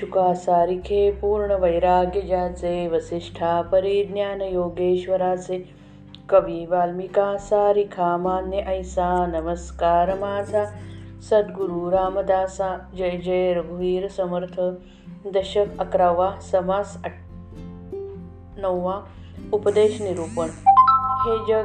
शुकासारिखे पूर्ण वैराग्यजाचे वसिष्ठा परिज्ञान योगेश्वराचे कवी वाल्मिका सारिखा मान्य ऐसा नमस्कार माझा सद्गुरु रामदासा जय जय रघुवीर समर्थ दशक अकरावा समास आठ नववा उपदेश निरूपण. हे जग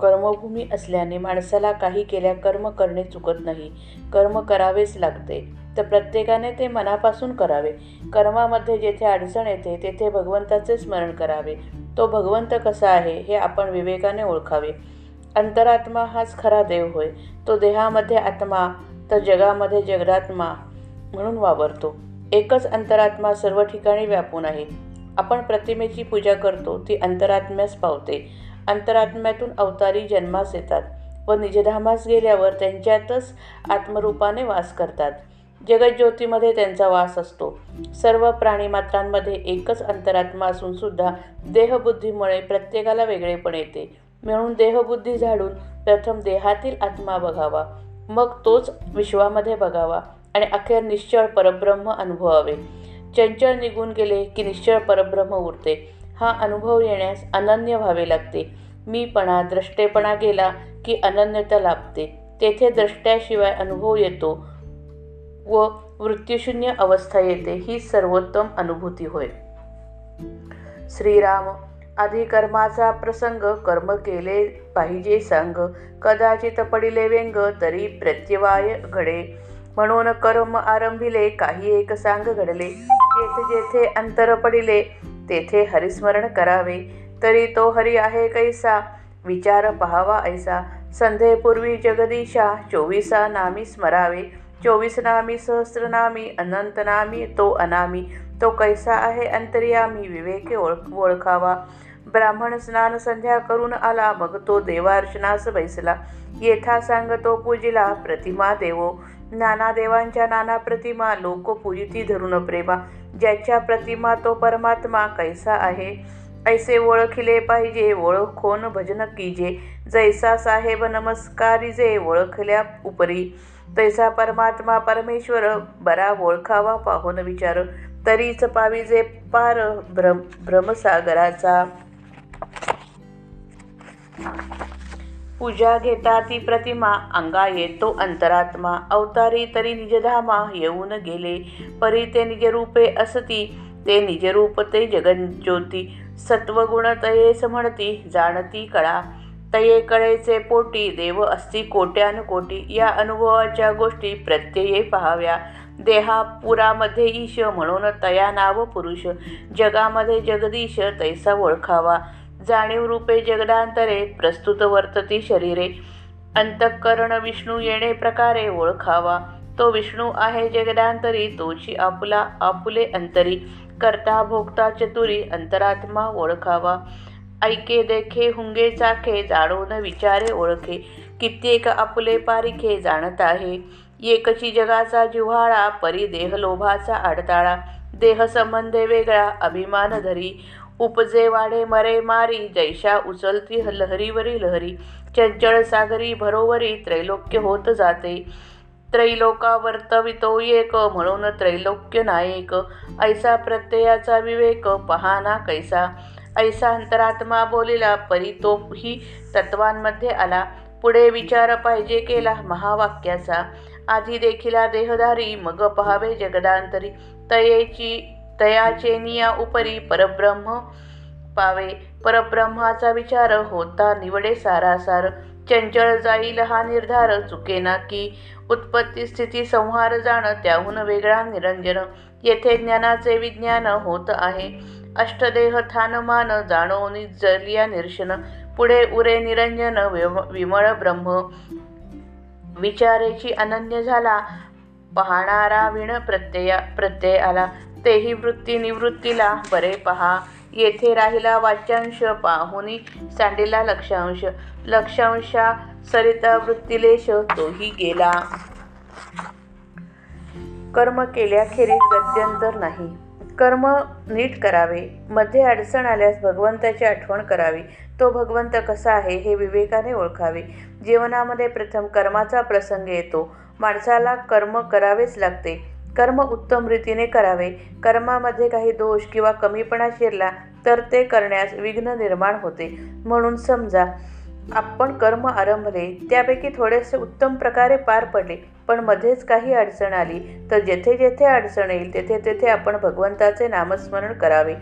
कर्मभूमी असल्याने माणसाला काही केल्या कर्म करणे चुकत नाही. कर्म करावेच लागते. तर प्रत्येकाने ते मनापासून करावे. कर्मामध्ये जेथे अडचण येते तेथे भगवंताचे स्मरण करावे. तो भगवंत कसा आहे हे आपण विवेकाने ओळखावे. अंतरात्मा हाच खरा देव होय. तो देहामध्ये आत्मा तर जगामध्ये जगदात्मा म्हणून वावरतो. एकच अंतरात्मा सर्व ठिकाणी व्यापून आहे. आपण प्रतिमेची पूजा करतो ती अंतरात्म्यास पावते. अंतरात्म्यातून अवतारी जन्मास येतात व निजधामास गेल्यावर त्यांच्यातच आत्मरूपाने वास करतात. जगज्योतीमध्ये त्यांचा वास असतो. सर्व प्राणीमात्रांमध्ये एकच अंतरात्मा असून सुद्धा देहबुद्धीमुळे प्रत्येकाला वेगळेपण येते. म्हणून देहबुद्धी झाडून प्रथम देहातील आत्मा बघावा. मग तोच विश्वामध्ये बघावा आणि अखेर निश्चळ परब्रह्म अनुभवावे. चंचल निघून गेले की निश्चळ परब्रह्म उरते. हा अनुभव येण्यास अनन्य व्हावे लागते. मीपणा द्रष्टेपणा गेला की अनन्यता लाभते. तेथे द्रष्ट्याशिवाय अनुभव येतो. व मृत्यूशून्य अवस्था येते ही सर्वोत्तम अनुभूती होय. श्रीराम आधी कर्माचा प्रसंग कर्म केले पाहिजे सांग. कदाचित पडिले व्यंग तरी प्रत्यवाय घडे. म्हणून कर्म आरंभिले काही एक सांग घडले. जेथे जेथे अंतर पडिले तेथे हरिस्मरण करावे. तरी तो हरी आहे कैसा? विचार पहावा ऐसा. संध्येपूर्वी जगदीशा चोवीसा नामी स्मरावे. चोवीस नामी सहस्रनामी अनंतनामी तो अनामी तो कैसा आहे अंतर्यामी विवेके ओळख ओळखावा. ब्राह्मण स्नान संध्या करून आला मग तो देवार्चनास बैसला. येथा सांगतो पूजिला प्रतिमा देवो. नाना देवांच्या नाना प्रतिमा लोक पूजिती धरून प्रेमा. ज्याच्या प्रतिमा तो परमात्मा कैसा आहे? ऐसे ओळखिले पाहिजे ओळखोन भजन कीजे. जैसा साहेब नमस्कारिजे ओळखल्या उपरी. तैसा परमात्मा परमेश्वर बरा ओळखावा पाहून विचार. तरीच पाविजे पार भ्रम भ्रमसागराचा पूजा घेता ती प्रतिमा अंगा येतो अंतरात्मा. अवतारी तरी निजधामा येऊन गेले. परी ते निजरूपे असती ते निजरूप ते जगज्योती सत्वगुण तयेस म्हणती जाणती कळा. तये कळेचे पोटी देव असती कोट्यानुकोटी. या अनुभवाच्या गोष्टी प्रत्यये पहाव्या. देहापुरामध्ये ईश म्हणून तया नाव पुरुष. जगामध्ये जगदीश तैसा ओळखावा. जाणीव रूपे जगदांतरे प्रस्तुत वर्तती शरीरे. अंतःकरण विष्णू येणे प्रकारे ओळखावा. तो विष्णू आहे जगदांतरी तोची आपुला आपुले अंतरी. करता भोगता चतुरी अंतरात्मा ओळखावा. ऐके देखे हुंगे चाखे जाणून विचारे ओळखे. कित्येक आपुले पारिखे जाणत आहे. एकची जगाचा जिव्हाळा परी देहलोभाचा अडताळा देहसंबंधे वेगळा अभिमान धरी. उपजे वाढे मरे मारी जैशा उचलती लहरीवरी लहरी. चंचळ सागरी भरोवरी त्रैलोक्य होत जाते. त्रैलोका वर्तवितो एक म्हणून त्रैलोक्य नायक. ऐसा प्रत्ययाचा विवेक पहाना कैसा. ऐसा अंतरात्मा बोलिला परी तो ही तत्वांमध्ये आला. पुढे विचार पाहिजे केला महावाक्याचा. आधी देखिला देहधारी मग पहावे जगदांतरी. तयेची तयाचे निया उपरी परब्रह्म पावे. परब्रह्माचा विचार होता निवडे सारासार. चंचळ जाईल हा निर्धार चुकेना की. उत्पत्ती स्थिती संहार जाणं त्याहून वेगळा निरंजन. येथे ज्ञानाचे विज्ञान होत आहे. अष्टदेह थानमान जाणो निजलिया निर्शन. पुढे उरे निरंजन विमळ ब्रह्म. विचारेची अनन्य झाला. पाहणारा विण प्रत्यय प्रत्यय आला तेही वृत्ती निवृत्तीला बरे पहा. येथे राहिला वाच्यांश पाहुनी सांडेला लक्षांश. लक्षांशा सरिता वृत्तिलेश तोही गेला. कर्म केल्याखेरीज गत्यंतर नाही. कर्म नीट करावे. मध्ये अडचण आल्यास भगवंताची आठवण करावी. तो भगवंत कसा आहे हे विवेकाने ओळखावे. जीवनामध्ये प्रथम कर्माचा प्रसंग येतो. माणसाला कर्म करावेच लागते. कर्म उत्तम रीतीने करावे. कर्मामध्ये काही दोष किंवा कमीपणा शिरला तर ते करण्यास विघ्न निर्माण होते. म्हणून समजा आपण कर्म आरंभले त्यापैकी थोडेसे उत्तम प्रकारे पार पडले पण मध्येच काही अडचण आली तर जेथे जेथे अडचण येईल तेथे तेथे आपण भगवंताचे नामस्मरण करावे.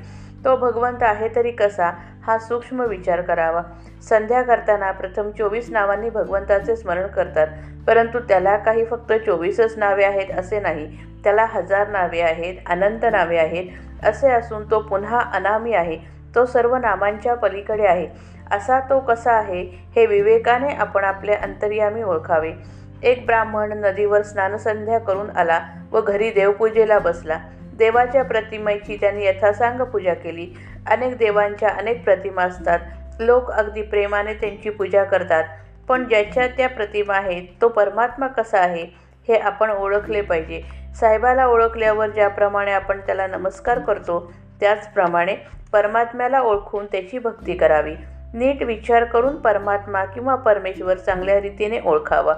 तो भगवंत आहे तरी कसा? हा सूक्ष्म विचार करावा. संध्या करताना प्रथम चोवीस नावांनी भगवंताचे स्मरण करतात. परंतु त्याला काही फक्त चोवीसच नावे आहेत असे नाही. त्याला हजार नावे आहेत अनंत नावे आहेत असे असून तो पुन्हा अनामी आहे. तो सर्व नामांच्या पलीकडे आहे. असा तो कसा आहे हे विवेकाने आपण आपले अंतर्यामी ओळखावे. एक ब्राह्मण नदीवर स्नानसंध्या करून आला व घरी देवपूजेला बसला. देवाच्या प्रतिमेची त्यांनी यथासांग पूजा केली. अनेक देवांच्या अनेक प्रतिमा असतात. लोक अगदी प्रेमाने त्यांची पूजा करतात. पण ज्याच्या त्या प्रतिमा आहेत तो परमात्मा कसा आहे हे आपण ओळखले पाहिजे. साहेबाला ओळखल्यावर ज्याप्रमाणे आपण त्याला नमस्कार करतो त्याचप्रमाणे परमात्म्याला ओळखून त्याची भक्ती करावी. नीट विचार करून परमात्मा किंवा परमेश्वर चांगल्या रीतीने ओळखावा.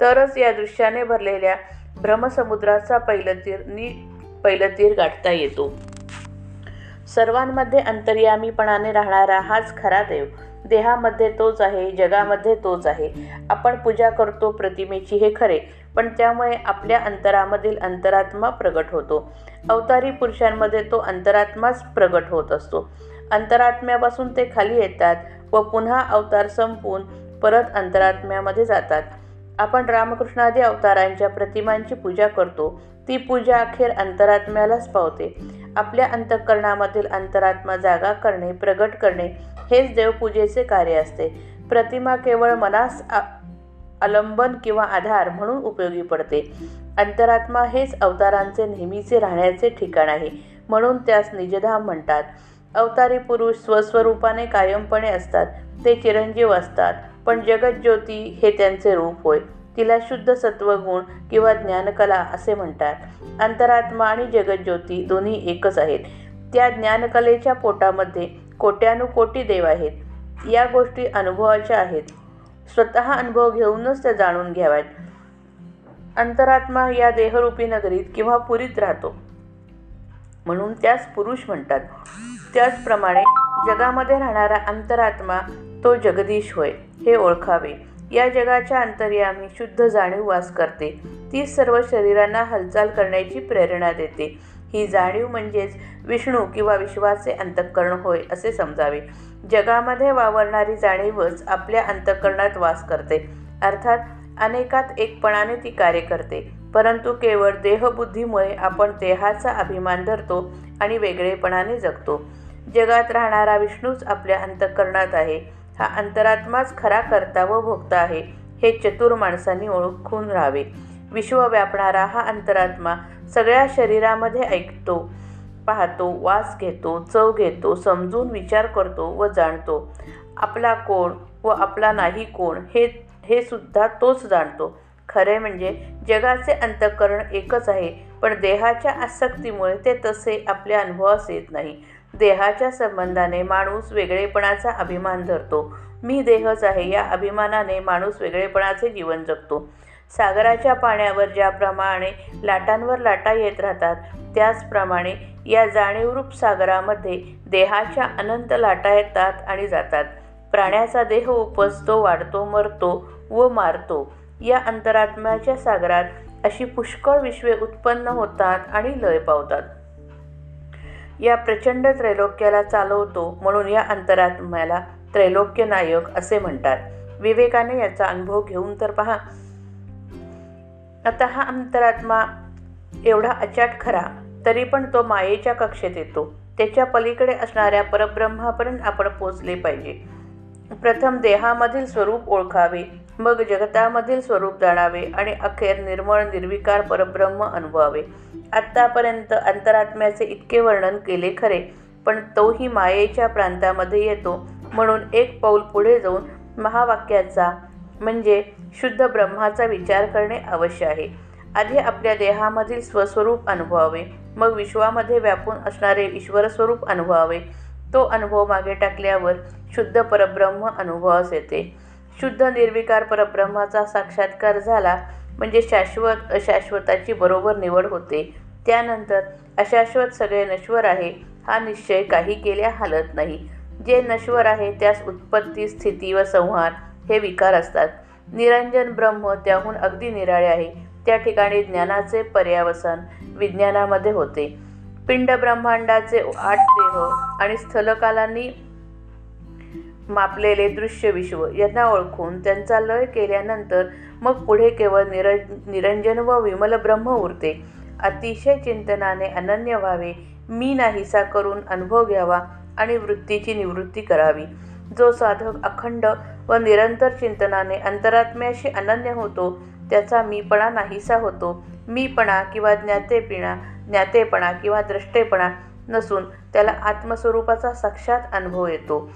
तरच या दृश्याने भरलेल्या भ्रमसमुद्राचा पहिलं तीर नीट पहिलं तीर गाठता येतो. सर्वांमध्ये अंतर्यामीपणाने राहणारा हाच खरा देव. देहामध्ये तोच आहे जगामध्ये तोच आहे. आपण पूजा करतो प्रतिमेची हे खरे पण त्यामुळे आपल्या अंतरामधील अंतरात्मा प्रगट होतो. अवतारी पुरुषांमध्ये तो अंतरात्माच प्रगट होत असतो. अंतरात्म्यापासून ते खाली येतात व पुन्हा अवतार संपून परत अंतरात्म्यामध्ये जातात. आपण रामकृष्णादी अवतारांच्या प्रतिमांची पूजा करतो ती पूजा अखेर अंतरात्म्यालाच पावते. आपल्या अंतःकरणामधील अंतरात्मा जागा करणे प्रगट करणे हेच देवपूजेचे कार्य असते. प्रतिमा केवळ मनास अवलंबन किंवा आधार म्हणून उपयोगी पडते. अंतरात्मा हेच अवतारांचे नेहमीचे राहण्याचे ठिकाण आहे म्हणून त्यास निजधाम म्हणतात. अवतारी पुरुष स्वस्वरूपाने कायमपणे असतात ते चिरंजीव असतात पण जगज्योती हे त्यांचे रूप होय. तिला शुद्ध सत्वगुण किंवा ज्ञानकला असे म्हणतात. अंतरात्मा आणि जगज्योती दोन्ही एकच आहेत. त्या ज्ञानकलेच्या पोटामध्ये कोट्यानुकोटी देव आहेत. या गोष्टी अनुभवाच्या आहेत. स्वतः अनुभव घेऊनच त्या जाणून घ्याव्यात. अंतरात्मा या देहरूपी नगरीत किंवा पुरीत राहतो. म्हणून त्यास पुरुष म्हणतात. त्याचप्रमाणे जगामध्ये राहणारा अंतरात्मा तो जगदीश होय हे ओळखावे. या जगाच्या अंतर्यामी शुद्ध जाणीव वास करते. ती सर्व शरीरांना हालचाल करण्याची प्रेरणा देते. ही जाणीव म्हणजेच विष्णू किंवा विश्वाचे अंतःकरण होय असे समजावे. जगामध्ये वावरणारी जाणीवच आपल्या अंतःकरणात वास करते. अर्थात अनेकात एकपणाने ती कार्य करते. परंतु केवळ देहबुद्धीमुळे आपण देहाचा अभिमान धरतो आणि वेगळेपणाने जगतो. जगात राहणारा विष्णूच आपल्या अंतःकरणात आहे. हा अंतरात्माच खरा करता व भोगता आहे हे चतुर माणसांनी ओळखून राहावे. विश्व व्यापणारा हा अंतरात्मा सगळ्या शरीरामध्ये ऐकतो पाहतो वास घेतो चव घेतो समजून विचार करतो व जाणतो. आपला कोण व आपला नाही कोण हे हे सुद्धा तोच जाणतो. खरे म्हणजे जगाचे अंतःकरण एकच आहे पण देहाच्या आसक्तीमुळे ते तसे आपल्या अनुभवास येत नाही. देहाच्या संबंधाने माणूस वेगळेपणाचा अभिमान धरतो. मी देहच आहे या अभिमानाने माणूस वेगळेपणाचे जीवन जगतो. सागराच्या पाण्यावर ज्याप्रमाणे लाटांवर लाटा येत राहतात त्याचप्रमाणे या जाणीवरूप सागरामध्ये देहाच्या अनंत लाटा येतात आणि जातात. प्राण्याचा देह उपजतो वाढतो मरतो व मारतो. या अंतरात्म्याच्या सागरात अशी पुष्कळ विश्वे उत्पन्न होतात आणि लय पावतात. या प्रचंड त्रैलोक्याला चालवतो म्हणून या अंतरात्म्याला त्रैलोक्य नायक असे म्हणतात. विवेकाने याचा अनुभव घेऊन तर पहा. आता हा अंतरात्मा एवढा अचाट खरा तरी पण तो मायेच्या कक्षेत येतो. त्याच्या पलीकडे असणाऱ्या परब्रह्मापर्यंत आपण पोचले पाहिजे. प्रथम देहामधील स्वरूप ओळखावे मग जगतामधील स्वरूप जाणावे आणि अखेर निर्मळ निर्विकार परब्रह्म अनुभवावे. आत्तापर्यंत अंतरात्म्याचे इतके वर्णन केले खरे पण तोही मायेच्या प्रांतामध्ये येतो. म्हणून एक पाऊल पुढे जाऊन महावाक्याचा म्हणजे शुद्ध ब्रह्माचा विचार करणे अवश्य आहे. आधी आपल्या देहामधील स्वस्वरूप अनुभवावे मग विश्वामध्ये व्यापून असणारे ईश्वरस्वरूप अनुभवावे. तो अनुभव मागे टाकल्यावर शुद्ध परब्रह्म अनुभवास येते. शुद्ध निर्विकार परब्रह्माचा साक्षात्कार झाला म्हणजे शाश्वत अशाश्वताची बरोबर निवड होते. त्यानंतर अशाश्वत सगळे नश्वर आहे हा निश्चय काही केल्या हालत नाही. जे नश्वर आहे त्यास उत्पत्ती स्थिती व संहार हे विकार असतात. निरंजन ब्रह्म त्याहून अगदी निराळे आहे. त्या ठिकाणी ज्ञानाचे पर्यावसन विज्ञानामध्ये होते. पिंड ब्रह्मांडाचे आठ देह आणि स्थलकालांनी मापलेले दृश्य विश्व यांना ओळखून त्यांचा लय केल्यानंतर मग पुढे केवळ निर निरंजन व विमल ब्रह्म उरते. अतिशय चिंतनाने अनन्य व्हावे. मी नाहीसा करून अनुभव घ्यावा आणि वृत्तीची निवृत्ती करावी. जो साधक अखंड व निरंतर चिंतनाने अंतरात्म्याशी अनन्य होतो त्याचा मीपणा नाहीसा होतो. मीपणा किंवा ज्ञातेपिणा ज्ञातेपणा किंवा दृष्टेपणा नसून त्याला आत्मस्वरूपाचा साक्षात अनुभव येतो.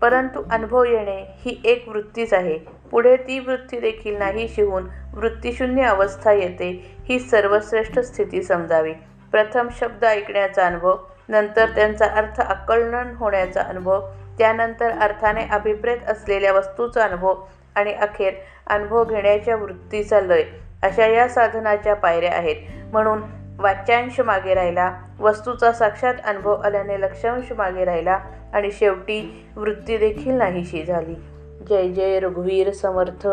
परंतु अनुभव येणे ही एक वृत्तीच आहे. पुढे ती वृत्ती देखील नाहीशी होऊन वृत्तीशून्य अवस्था येते ही सर्वश्रेष्ठ स्थिती समजावी. प्रथम शब्द ऐकण्याचा अनुभव नंतर त्यांचा अर्थ आकलन होण्याचा अनुभव त्यानंतर अर्थाने अभिप्रेत असलेल्या वस्तूचा अनुभव आणि अखेर अनुभव घेण्याच्या वृत्तीचा लय अशा या साधनाच्या पायऱ्या आहेत. म्हणून वाच्यांश मागे राहिला. वस्तूचा साक्षात अनुभव आल्याने लक्षांश मागे राहिला आणि शेवटी वृत्ती देखील नाहीशी झाली. जय जय रघुवीर समर्थ.